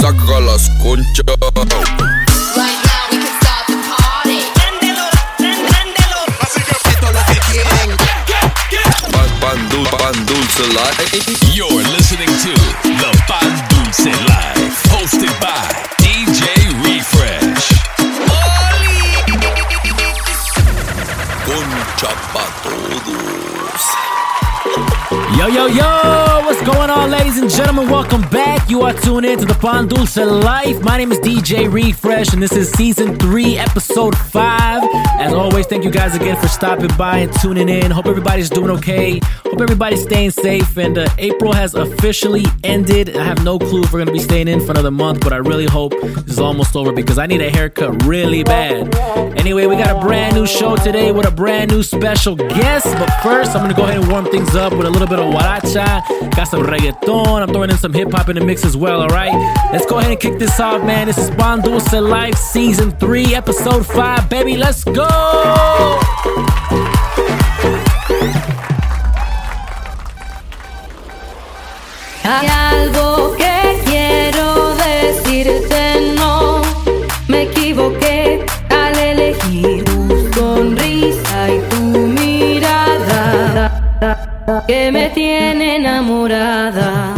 Saca las conchas. Right now we can start the party. Esto es lo que quieren. Pan, pan, dul- pan dulce. You're listening to the Pan Dulce Life, hosted by Yo, yo, yo! What's going on, ladies and gentlemen? Welcome back. You are tuned in to the Pan Dulce Life. My name is DJ Refresh, and this is season three, episode five. As always, thank you guys again for stopping by and tuning in. Hope everybody's doing okay. Hope everybody's staying safe. And uh, April has officially ended. I have no clue if we're going to be staying in for another month, but I really hope this is almost over because I need a haircut really bad. Anyway, we got a brand new show today with a brand new special guest. But first, I'm going to go ahead and warm things up with a little bit of guaracha. Got some reggaeton. I'm throwing in some hip hop in the mix as well, all right? Let's go ahead and kick this off, man. This is Pan Dulce Life Season 3, Episode 5. Baby, let's go! Hay algo que me tiene enamorada.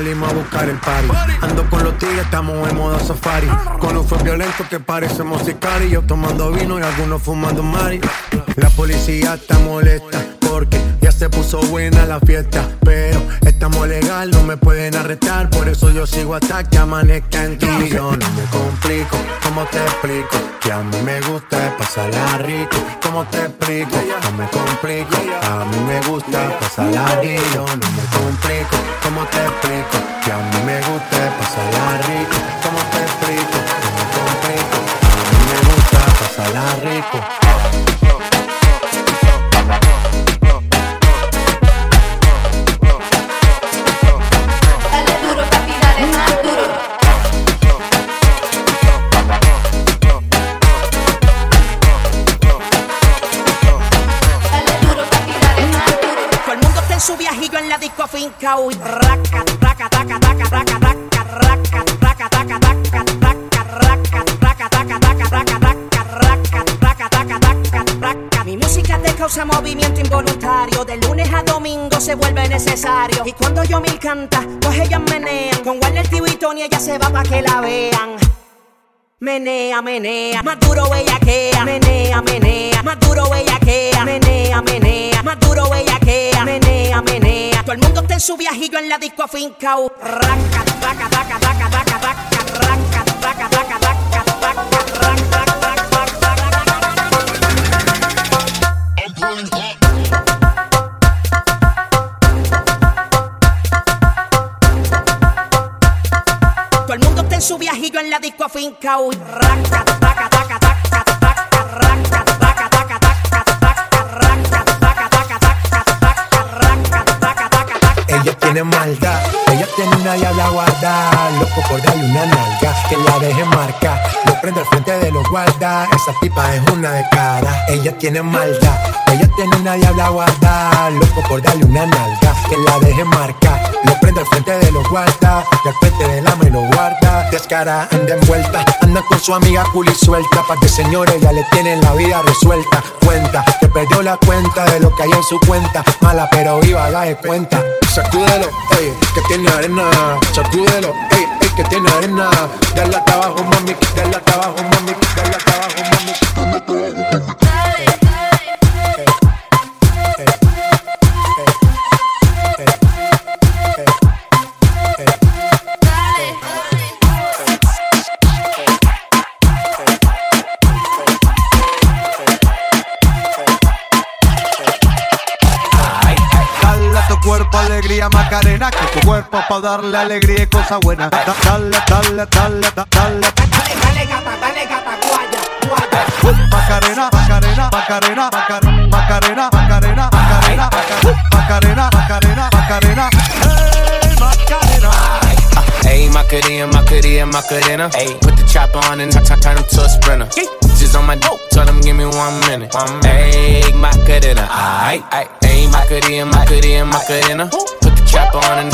Salimos a buscar el party. Ando con los tigres, estamos en modo safari. Con un fue violento que parecemos sicarios. Tomando vino y algunos fumando mari. La policía está molesta porque ya se puso buena la fiesta. Pero estamos legal, no me pueden arrestar. Por eso yo sigo hasta que amanezca en ti. Yo no me complico, ¿cómo te explico? Que a mí me gusta pasarla rico. ¿Cómo te explico? No me complico, a mí me gusta pasarla rico. Yo no me complico, ¿cómo te explico? fincao. Ranca, taca, taca, taca, taca, taca, ranca, taca, taca, taca, taca. Todo el mundo está en su viajillo en la disco afincao. Que la deje marcar, lo prende al frente de los guardas, esa tipa es una de cara, ella tiene maldad, ella tiene una diabla guarda, loco por darle una nalga, que la deje marcar, lo prende al frente de los guardas, al frente del ama y lo guarda, descara, anda envuelta, anda con su amiga culi suelta, pa' que señores ya le tienen la vida resuelta, cuenta, que perdió la cuenta de lo que hay en su cuenta, mala pero viva, da de cuenta, sacúdelo, ey, que tiene arena, sacúdelo, ey, que tiene arena, dale hasta abajo, mami, dale hasta abajo, mami, dale hasta pa, pa darle alegría y cosas buenas. Da- Dale, dale, dale, da- dale. Dale gata, dale gata, guaya, guaya. Macarena, Macarena, Macarena, Macarena, Macarena, Macarena, Macarena, Macarena, Macarena, Macarena. Hey, Macarena. Ayy, Macarena, Macarena, Macarena. Ayy, put the chopper on and turn him to a sprinter. Just on my dope, tell him give me one minute. Ayy, Macarena, aight, aight. Ayy, Macarena, Macarena, Macarena. Chopper on.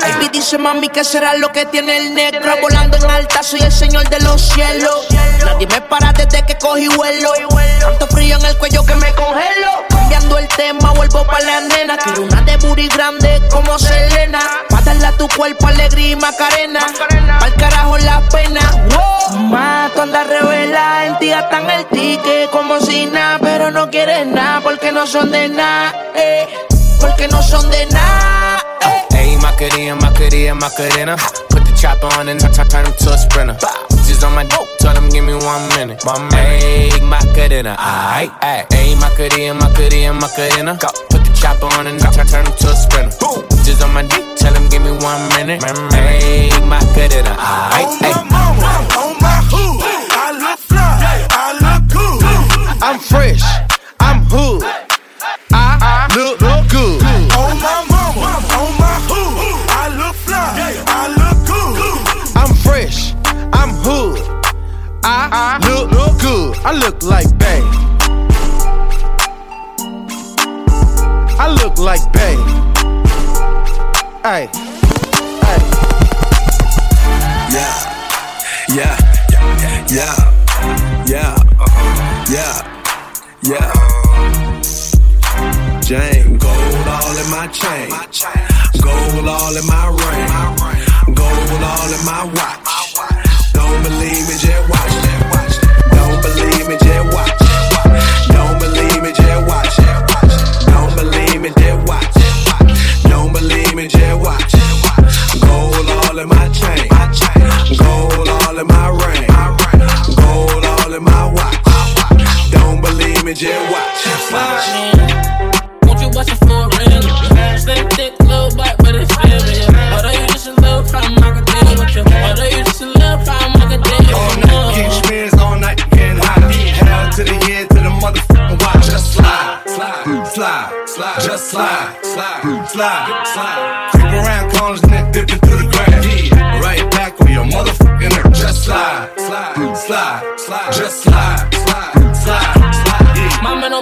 Baby dice mami que será lo que tiene el negro. Volando en alta, soy el señor de los cielos. Nadie me para desde que cogí vuelo. Tanto frío en el cuello que me congelo. Cambiando el tema, vuelvo pa' la nena. Quiero una de booty grande como Selena. Pa' a tu cuerpo alegría y macarena. Pa'l carajo la pena. Wow. Ma, tú andas revela, en ti gastan el ticket Como si nada, pero no quieres nada Porque no son de nada, eh Porque no son de nada, eh Ayy, Macarena, Macarena, Macarena. Put the chopper on and t- turn him to a sprinter. Just on my dope, tell him give me one minute. Ayy, Macarena, aight, aight. Ayy, Macarena, Macarena, Macarena. Put the chopper on and t- turn him to a sprinter. Just on my dick, tell him give me one minute. Ayy, Macarena, aight, aight. On my hood, I look I'm fresh, I'm hood. I look, look good. On my mama, on my hood, I look fly, I look good. I'm fresh, I'm hood. I look, look good. I look like Bay. I look like Bay. Hey, hey. Yeah, yeah, yeah, yeah, uh-huh, yeah, yeah. Jane, gold all in my chain, gold all in my ring, gold all in my watch. Don't believe me, just watch. Don't believe me, just watch. Don't believe me, just watch. Don't believe me, just watch. Don't believe me, just watch. Gold all in my chain, gold all in my ring, gold all in my watch. Don't believe me, just watch. Watch. Won't you watch it for real? Slim, thick, little butt, but it's still real. Although you just a little problem, I can deal with you. Although you just a little problem, I can deal All with night, you. getting spins all night, getting high. Hell to the head, to the motherfucking watch. Just slide, slide, slide, slide, just slide, slide, slide, slide. Creep around corners then dipping through the grass. Right back on your motherfucking earth. Just slide, slide, slide, slide, just slide,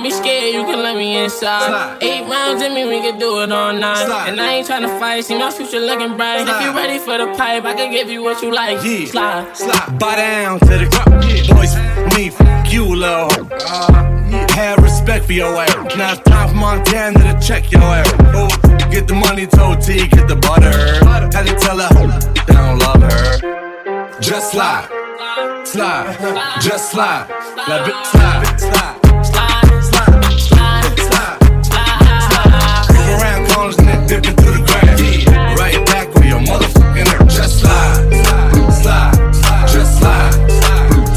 be scared, you can let me inside. Slide. Eight rounds in me, we can do it all night. Slide. And I ain't tryna fight, see my future looking bright. If you ready for the pipe, I can give you what you like. Yeah. Slide. Slide. Bow down to the ground. Boys, me, f- you, little. hoe. Uh, Have respect for your ass. Now it's time for Montana to check your ass. Oh, get the money, told T, get the butter. Had to tell her, I don't love her. Just slide, slide, just slide. That bitch slide, slide, Slide. Dipping through the grass. Yeah, right back on your motherfucking earth. Just slide, slide, just slide,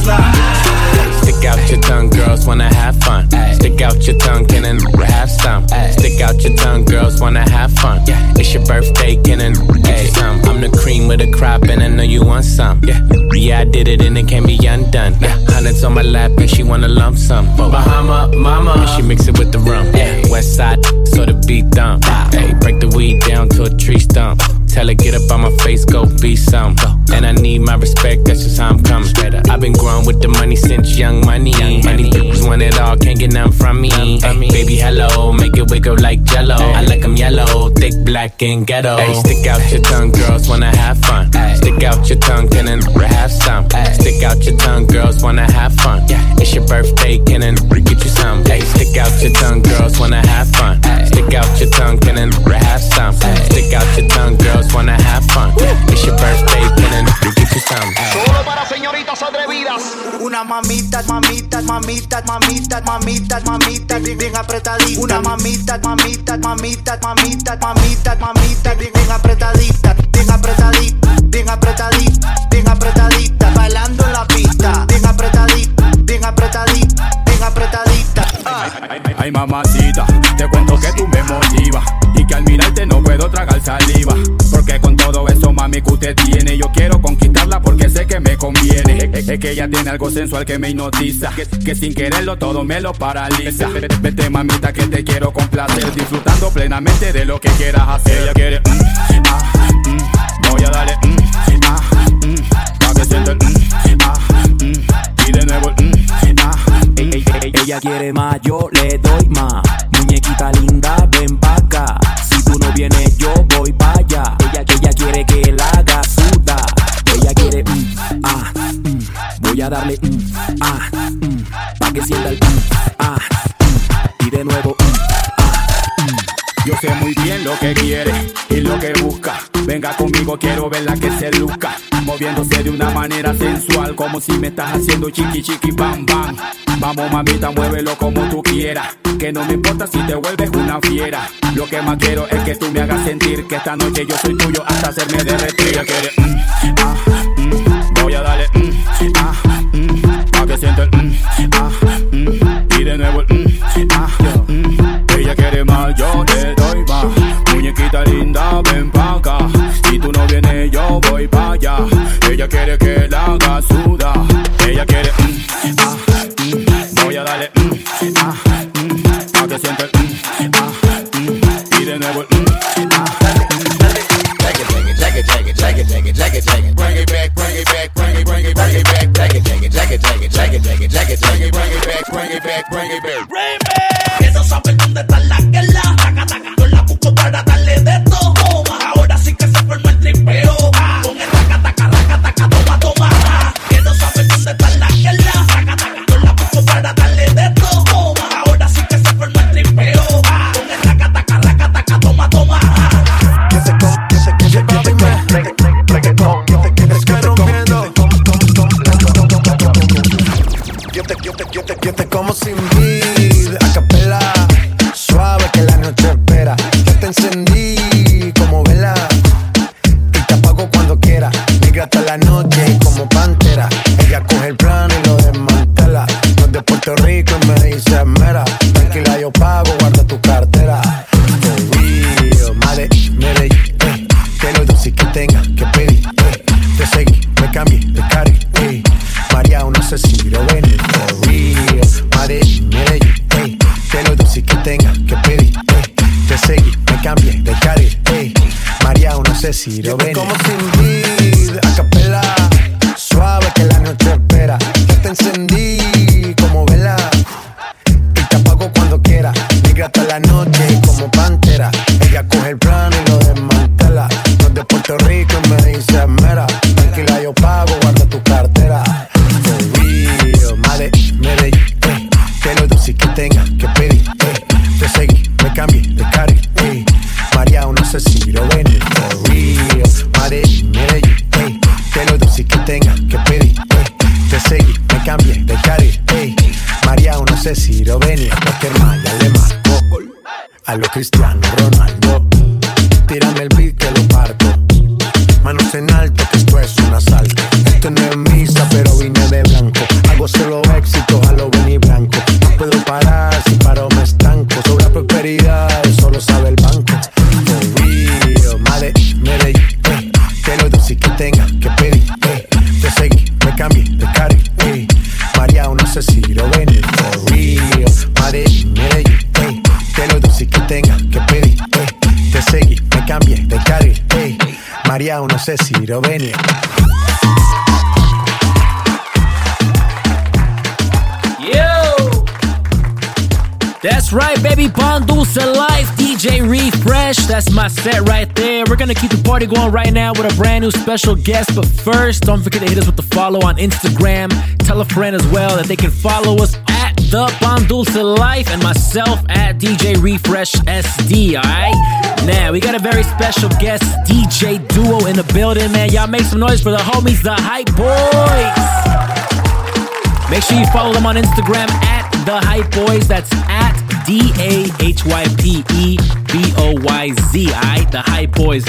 slide. Stick out your tongue, girls wanna have fun. Stick out your tongue, can and have some. Stick out your tongue, girls wanna have fun. It's your birthday, can and get you some. I'm the cream of the crop, and I know you want some. Yeah, yeah, I did it, and it can't be undone. Yeah, hundreds on my lap, and she wanna lump some. Bahama, mama, and she mix it with the rum. Yeah, west side, so the beat dump. Hey, break the weed down to a tree stump. Tell her get up on my face, go be some. And I need my respect, that's just how I'm coming. I've been growing with the money since young money. Money bitches want it all, can't get none from me. Hey, baby, hello, make it wiggle like jello. I like 'em yellow, thick, black, and ghetto. Hey, stick out your tongue, girls wanna have fun. Stick out your tongue, can and have some. Stick out your tongue, girls wanna have fun. It's your birthday, can and get you some. Hey, stick out your tongue, girls wanna have fun. Stick out your tongue, can and have some. Stick out your tongue, girls wanna have fun. It's your birthday, can and get you some. Solo para señoritas atrevidas. Una mamita, mamita, mamita, mamita, mamita, mamita, bien, bien apretadita. Una mamita, mamita, mamita, mamita, mamita, mamita, bien, bien apretadita, bien apretadita, bien apretadita, bien apretadita. Bailando en la pista, bien apretadita, bien apretadita, bien apretadita. Ay mamacita, te cuento que tú me motivas y que al mirarte no puedo tragar saliva. Porque con todo eso mami que usted tiene, yo quiero conquistarla sé me conviene. Es, que ella tiene algo sensual que me hipnotiza, que, sin quererlo todo me lo paraliza. Vete, mamita que te quiero complacer, disfrutando plenamente de lo que quieras hacer. Ella quiere, mm, ah, mm, voy a darle, mm, ah, mm, pa' que sienta el, mm, ah, y de nuevo el, ah, ella quiere más, yo le doy más. Muñequita linda, ven pa' acá. Si tú no vienes, yo voy voy a darle, mm, ah, mm, pa' que sienta el, mm, ah, mm. y de nuevo, mm, Yo sé muy bien lo que quiere y lo que busca. Venga conmigo, quiero verla que se luzca. Moviéndose de una manera sensual, como si me estás haciendo chiqui chiqui bam bam. Vamos mamita, muévelo como tú quieras. Que no me importa si te vuelves una fiera. Lo que más quiero es que tú me hagas sentir que esta noche yo soy tuyo hasta hacerme derretir. Ella quiere, mm, ah, mm, voy a darle, mm, ah, mm, pa' que sienta el, mm, ah, mm, y de nuevo el, mm, ah, mm. Ella quiere más, yo le doy más. Muñequita linda, ven pa' acá. Si tú no vienes, yo voy pa' allá. Ella quiere que la haga suda. Ella quiere, mm, ah, it, take it, take it, take it. Bring it back, bring it back, bring it back. That's right, baby. Pan Dulce Life, DJ Refresh. That's my set right there. We're gonna keep the party going right now with a brand new special guest. But first, don't forget to hit us with the follow on Instagram. Tell a friend as well that they can follow us at the Pan Dulce Life and myself at DJ Refresh SD. Alright? Now, we got a very special guest, DJ Duo, in the building, man. Y'all make some noise for the homies, the Hype Boyz. Make sure you follow them on Instagram at the Hype Boyz. That's at D A H Y P E B O Y Z. Alright, the Hype Boyz.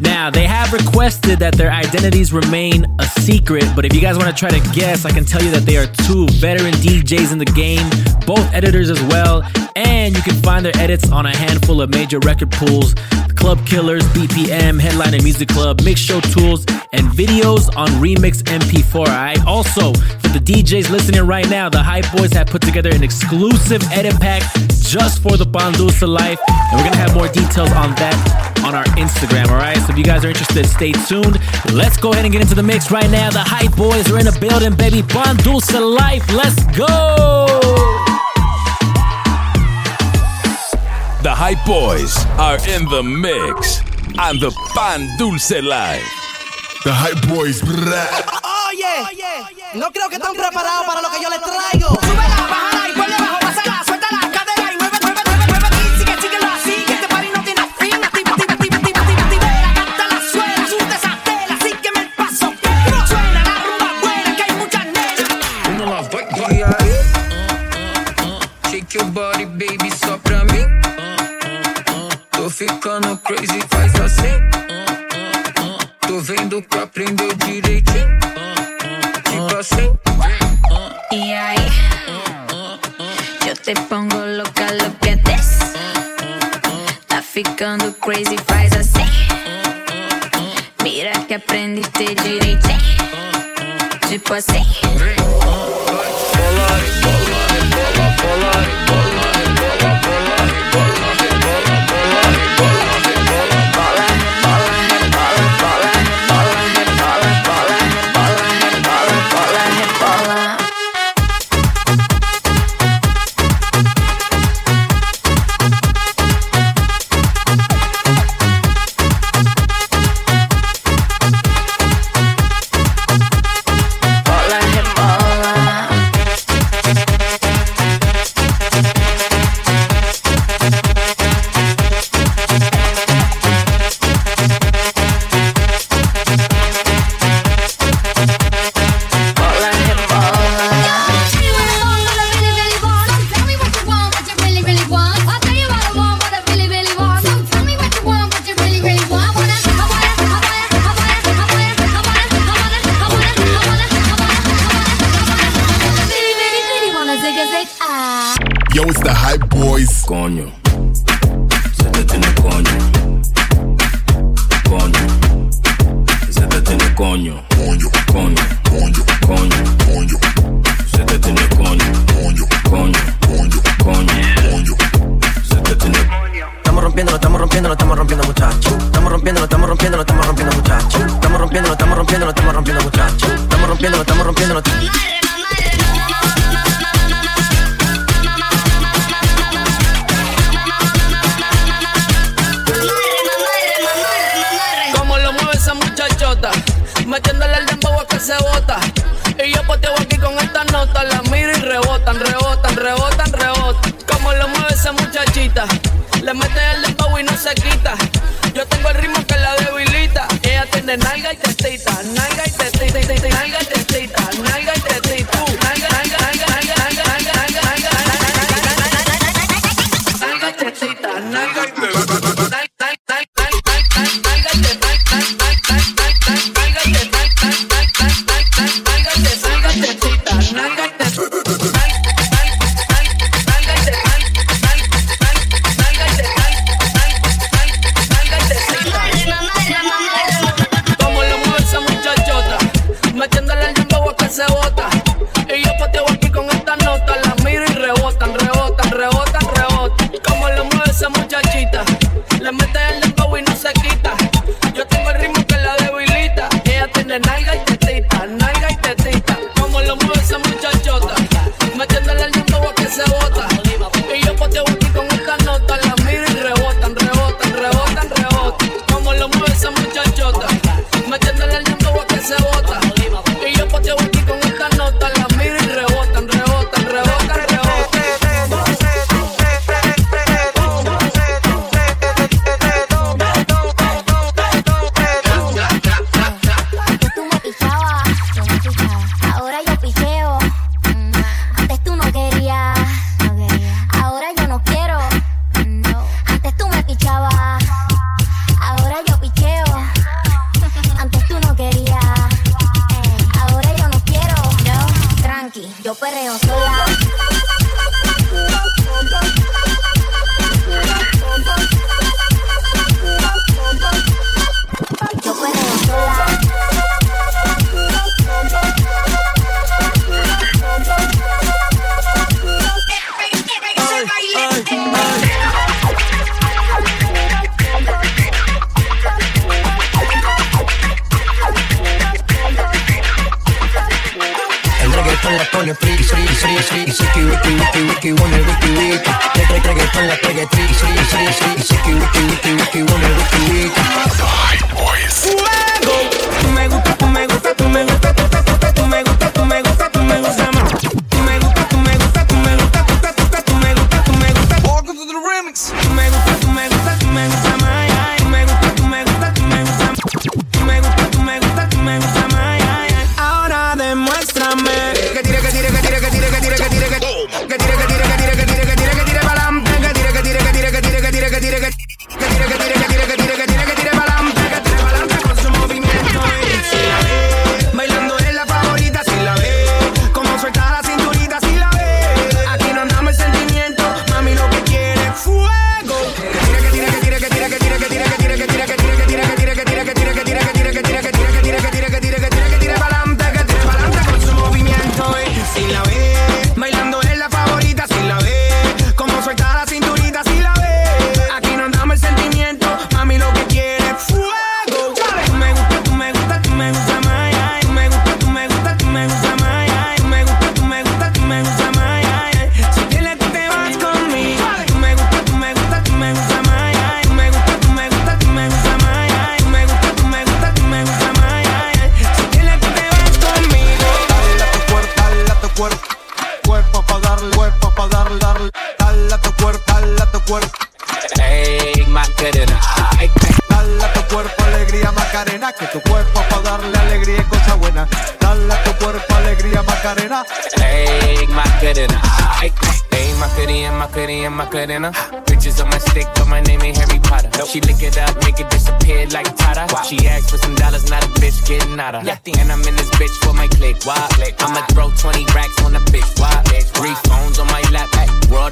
Now, they have requested that their identities remain a secret, but if you guys want to try to guess, I can tell you that they are two veteran DJs in the game, both editors as well, and you can find their edits on a handful of major record pools Club Killers, BPM, Headliner Music Club, Mix Show Tools, and videos on Remix MP4. Alright, also for the DJs listening right now, the Hype Boyz have put together an exclusive edit pack just for the Pan Dulce Life, and we're gonna have more details on that on our Instagram. Alright, so if you guys are interested, stay tuned. Let's go ahead and get into the mix right now. The Hype Boyz are in the building, baby. Pan Dulce Life, let's go! The Hype Boyz are in the mix on the Pan Dulce Life. The Hype Boyz. Oh yeah, oye, no creo que están preparados para lo que yo les traigo. Súbela, bájala y Yo, it's the Hype Boys. Coño. Se te tiene coño. Coño. Se te tiene coño. Coño. Coño. Coño. Coño. Coño. Se te tiene coño. Coño. Coño. Coño. Coño. Se te tiene Estamos rompiendo, estamos rompiendo, estamos rompiendo, muchachos. Estamos rompiendo, estamos rompiendo, estamos rompiendo, muchachos. Estamos rompiendo, estamos rompiendo, estamos rompiendo, muchachos. Estamos rompiendo, estamos rompiendo, Como metiéndole el dembow a que se bota. Y yo poteo aquí con esta nota, la miro y rebotan, rebotan, rebotan, rebotan. Como lo mueve esa muchachita, le mete el dembow y no se quita. Yo tengo el ritmo que la debilita. Ella tiene nalga y testita, nalga y testita, nalga y testita,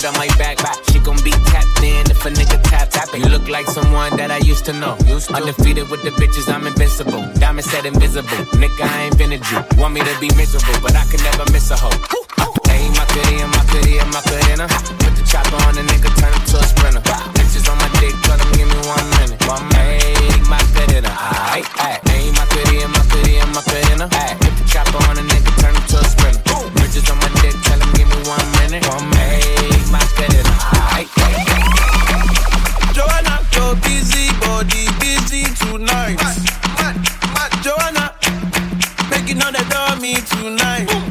on my back. She gon' be tapped in if a nigga tap tapping. You look like someone that I used to know. Used to. Undefeated with the bitches, I'm invincible. Diamond said invisible. Nigga, I ain't been a Want me to be miserable, but I can never miss a hoe. Uh, hey, my cutie and my cutie and my cutina. Put the chopper on a nigga, turn him to a sprinter. Bitches on my dick, tell him give me one minute. One minute. Hey, my cutina. Hey, hey, my cutie and my cutie and my cutina. Put the chopper on a nigga, turn him to a sprinter. Bitches on my dick, tell him give me one minute. One minute. Joanna, busy busy tonight. Joanna, making all the tonight.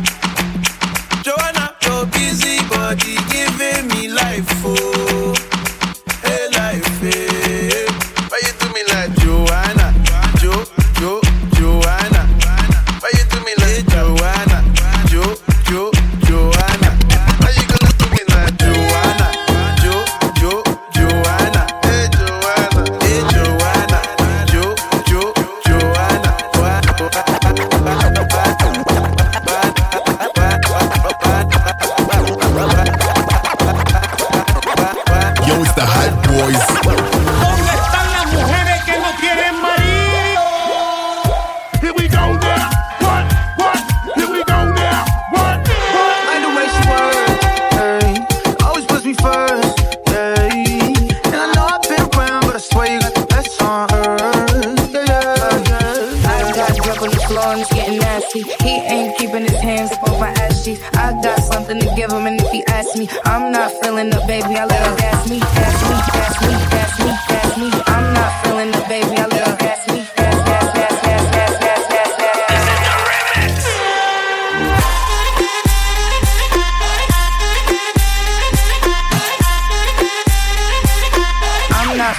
He ain't keeping his hands up off my ass cheeks. I got something to give him, and if he asks me, I'm not feeling the baby. I let him gas me, gas me, gas me, gas me, gas me. I'm not feeling the baby. I let him gas me.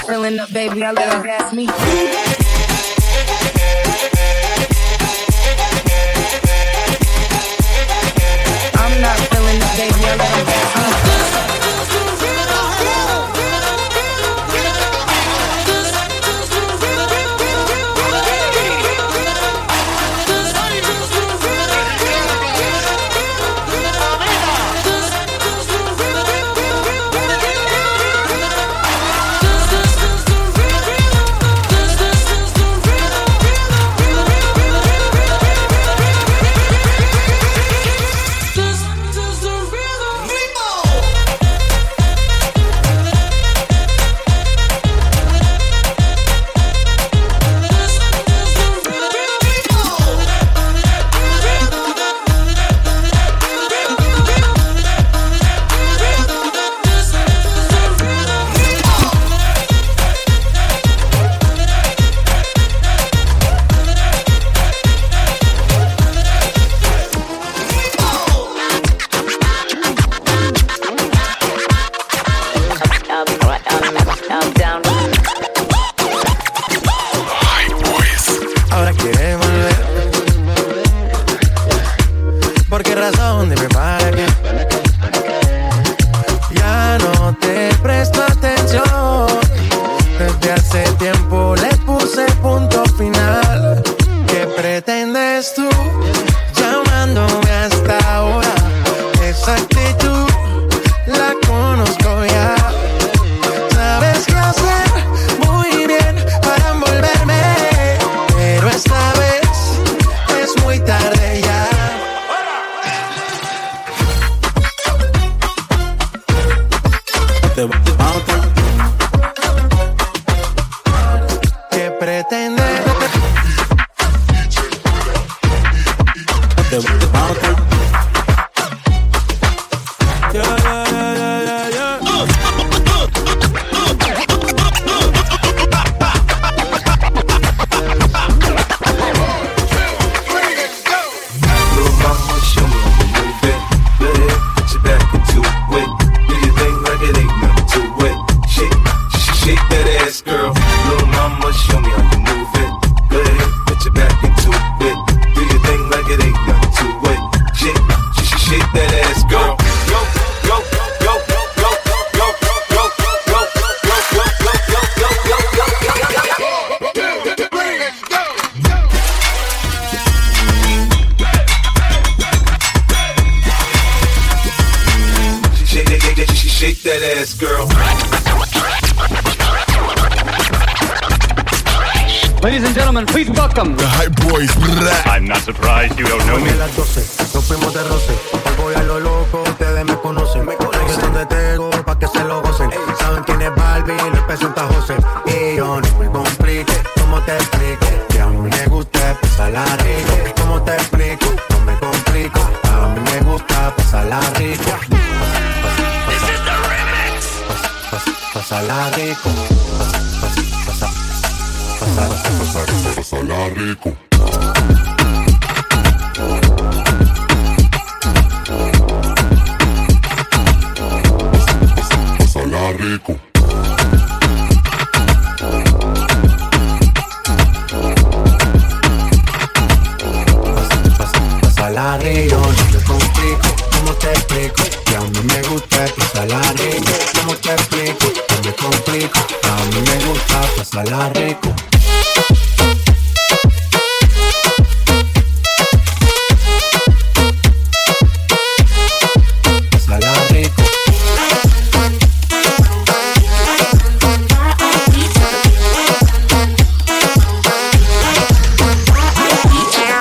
Feeling up, baby. I let her gas me. ela é ahora quiere volver. ¿Por qué razón? Dime she shake that ass, girl. Ladies and gentlemen, please welcome the Hype Boys. I'm not surprised you don't know me. las 12, nos fuimos de roce. Voy a lo loco, ustedes me conocen. Me conocen donde tengo pa' que se lo gocen. Saben quién es Barbie, lo presenta José. Y yo no me complique, ¿cómo te explico? Que a mí me gusta pasarla rico. ¿Cómo te explico? No me complico, a mí me gusta pasarla rico pasa la rico. Pasa, pasa, pasa, pasa, pasa, pasa, pasa, la rico. Salar reco. Salar reco.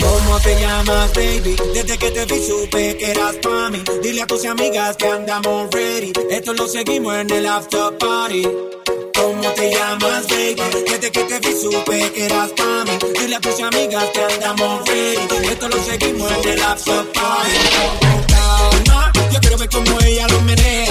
¿Cómo te llamas, baby? Desde que te vi supe que eras Pami. Dile a tus amigas que andamos ready. Esto lo seguimos en el after party supe que eras para mí. Dile a tus amigas que andamos ready. Esto lo seguimos en el after party. Yo quiero ver cómo ella lo menea.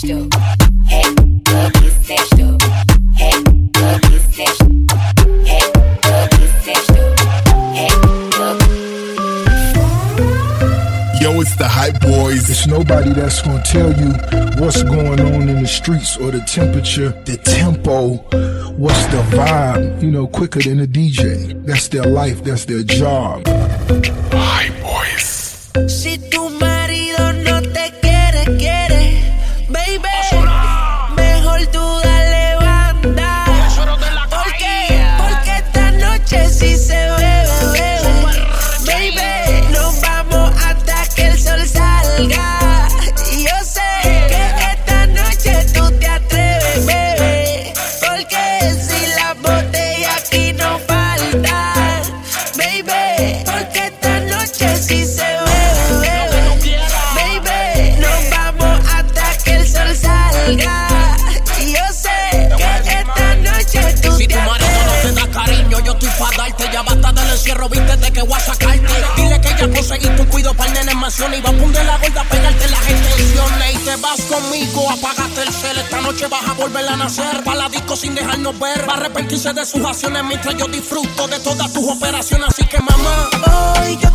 Yo, it's the Hype Boyz. It's nobody that's gonna tell you what's going on in the streets or the temperature, the tempo, what's the vibe, you know, quicker than a DJ. That's their life, that's their job. Hype Boyz. encierro, vístete que voy a sacarte. Dile que ya conseguí tu cuido para el nene en y va a poner la gorda a pegarte las extensiones. Y te vas conmigo, apagaste el cel. Esta noche vas a volver a nacer. Para la disco sin dejarnos ver. Va a arrepentirse de sus acciones mientras yo disfruto de todas tus operaciones. Así que mamá, hoy yo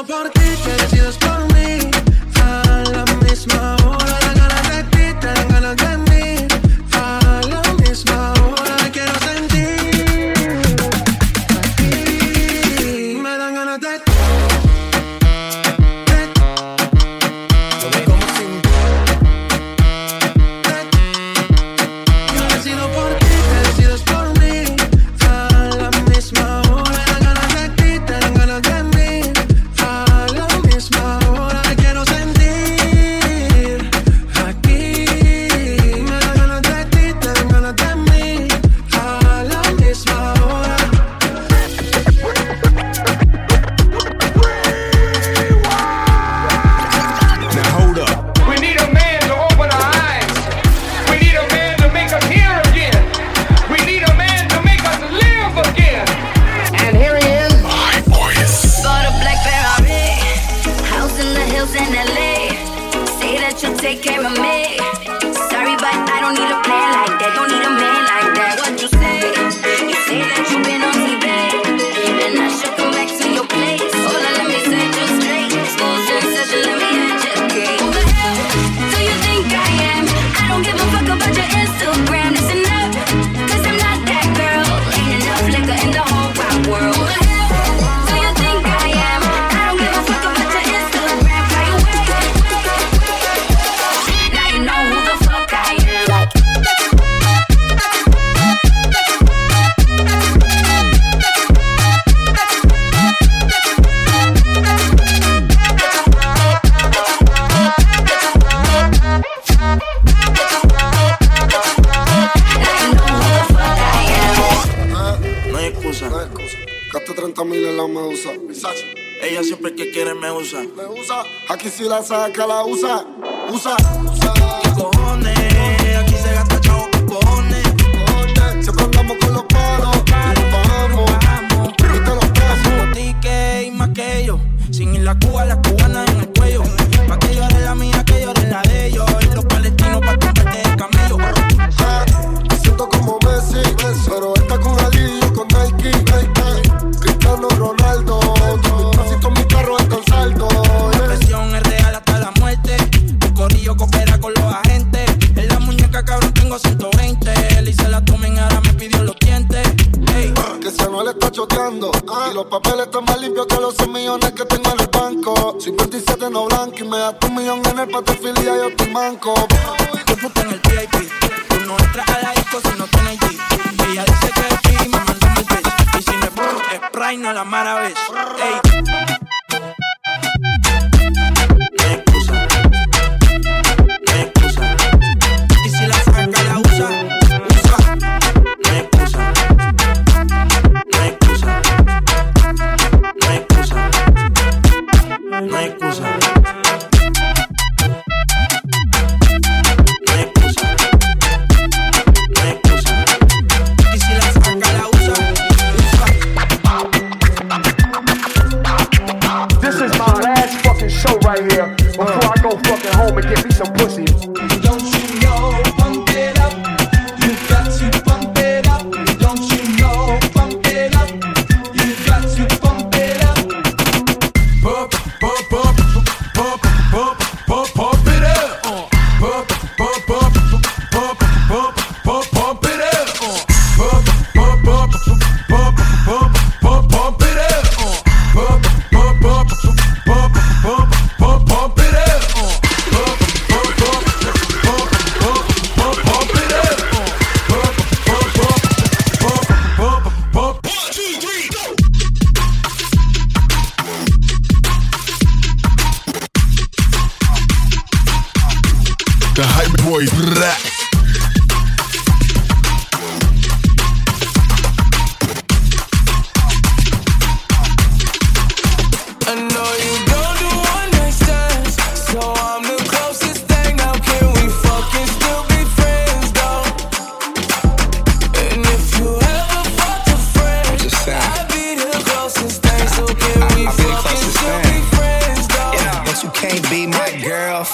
about it. Akisila saa kala usa. Usa.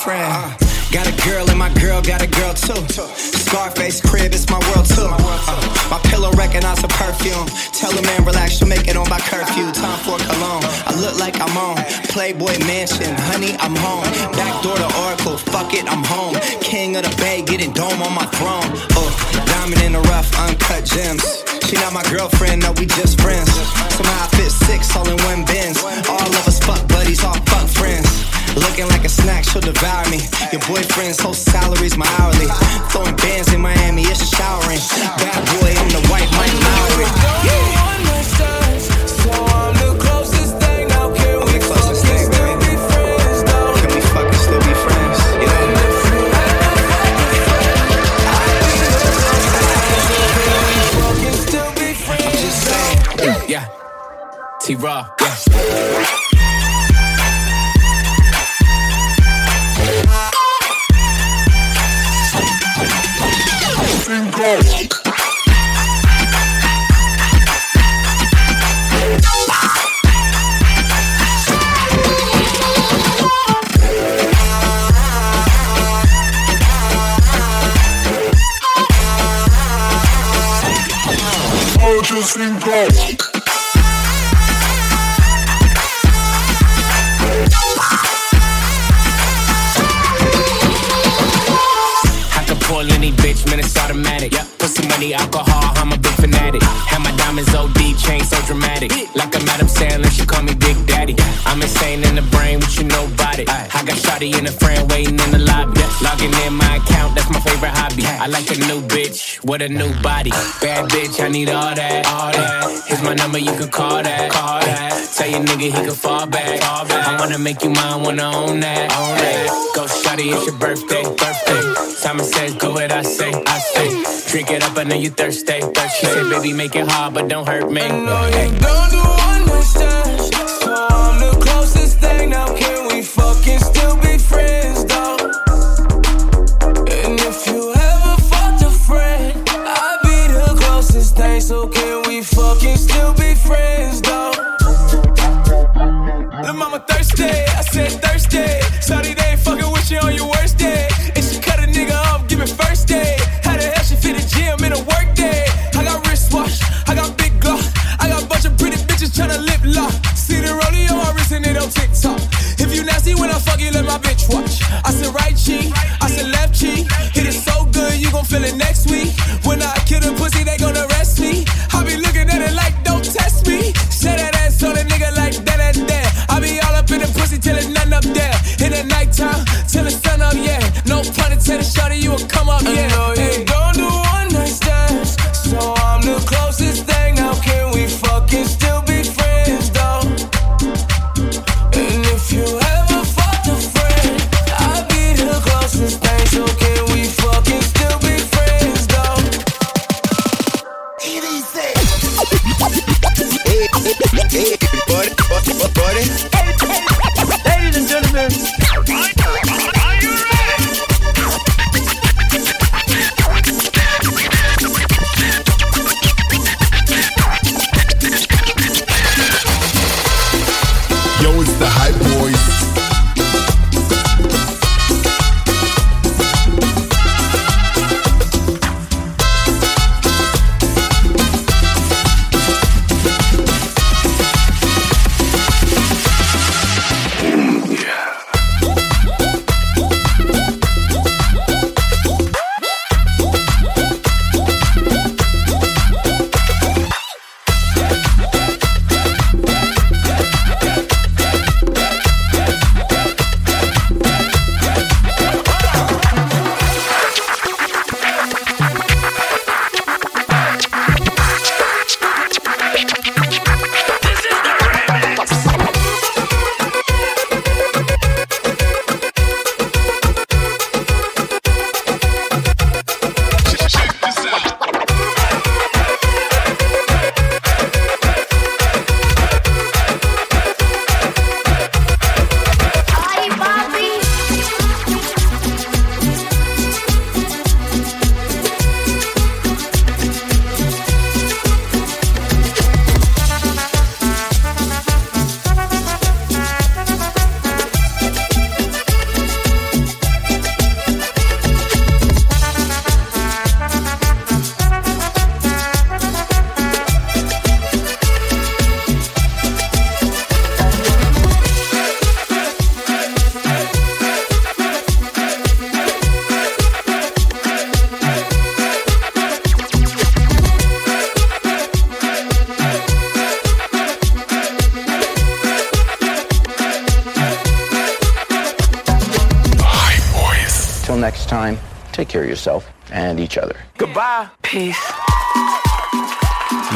Uh, got a girl and my girl got a girl too. Scarface crib, it's my world too. Uh, my pillow recognize a perfume. Tell a man relax, you make it on by curfew. Time for cologne. I look like I'm on Playboy Mansion. Honey, I'm home. Back door to Oracle. Fuck it, I'm home. King of the Bay, getting dome on my throne. Oh, diamond in the rough, uncut gems. She not my girlfriend, no, we just friends. Somehow I fit six all in one bins. All of us fuck buddies, all fuck friends. Looking like a snack, she'll devour me. Your boyfriend's whole salary's my hourly. Throwing bands in Miami, it's showering. Bad boy, I'm the white Mike Lowrey. Yeah. T Raw. Just in. Corleone, bitch, man, it's automatic. Yep. Pussy money, alcohol, I'm a big fanatic. Ah. Have my diamonds OD, chain so dramatic. Like a Madam Adam Sandler, she call me Big Daddy. I'm insane in the brain, but you know got it. I got shotty and a friend waiting in the lobby. Logging in my account, that's my favorite hobby. I like a new bitch with a new body. Bad bitch, I need all that, all that. Here's my number, you can call that, call that. Tell your nigga he can fall back, fall back. I wanna make you mine, wanna own that, own that. Go shotty, it's your birthday, birthday. Simon says, go what I say, I say. Drink it up, I know you thirsty, thirsty. She said, baby, make it hard, but don't hurt me. I know you don't do understand. On TikTok. If you nasty when I fuck you, let my bitch watch. I said right cheek, I said left cheek. Hit it so good, you gon' feel it next week. When I kill the pussy, they gon' arrest me. I be looking at it like don't test me. Say that ass on a nigga like that, that, that. I be all up in the pussy till it's none up there. In the nighttime, till the sun up, yeah. No pun intended, shawty, you will come up, yeah. I Ladies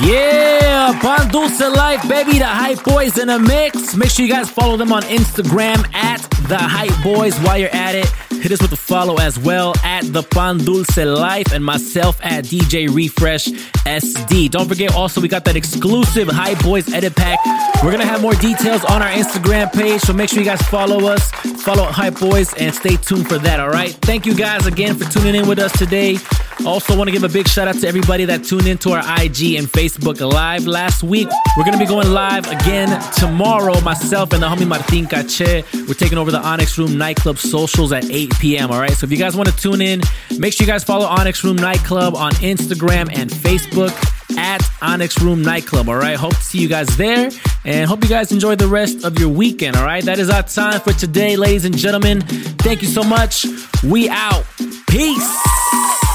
Yeah, Pan Dulce Life, baby. The Hype Boyz in a mix. Make sure you guys follow them on Instagram at The Hype Boyz while you're at it. Hit us with a follow as well at The Pan Dulce Life and myself at DJ Refresh SD. Don't forget also, we got that exclusive Hype Boyz edit pack. We're to have more details on our Instagram page, so make sure you guys follow us, follow Hype Boyz, and stay tuned for that, all right? Thank you guys again for tuning in with us today. Also, want to give a big shout out to everybody that tuned into our IG and Facebook live last week. We're going to be going live again tomorrow. Myself and the homie Martin Cache. We're taking over the Onyx Room nightclub socials at 8 p.m. All right. So if you guys want to tune in, make sure you guys follow Onyx Room Nightclub on Instagram and Facebook at Onyx Room Nightclub. All right. Hope to see you guys there and hope you guys enjoy the rest of your weekend. All right. That is our time for today, ladies and gentlemen. Thank you so much. We out. Peace.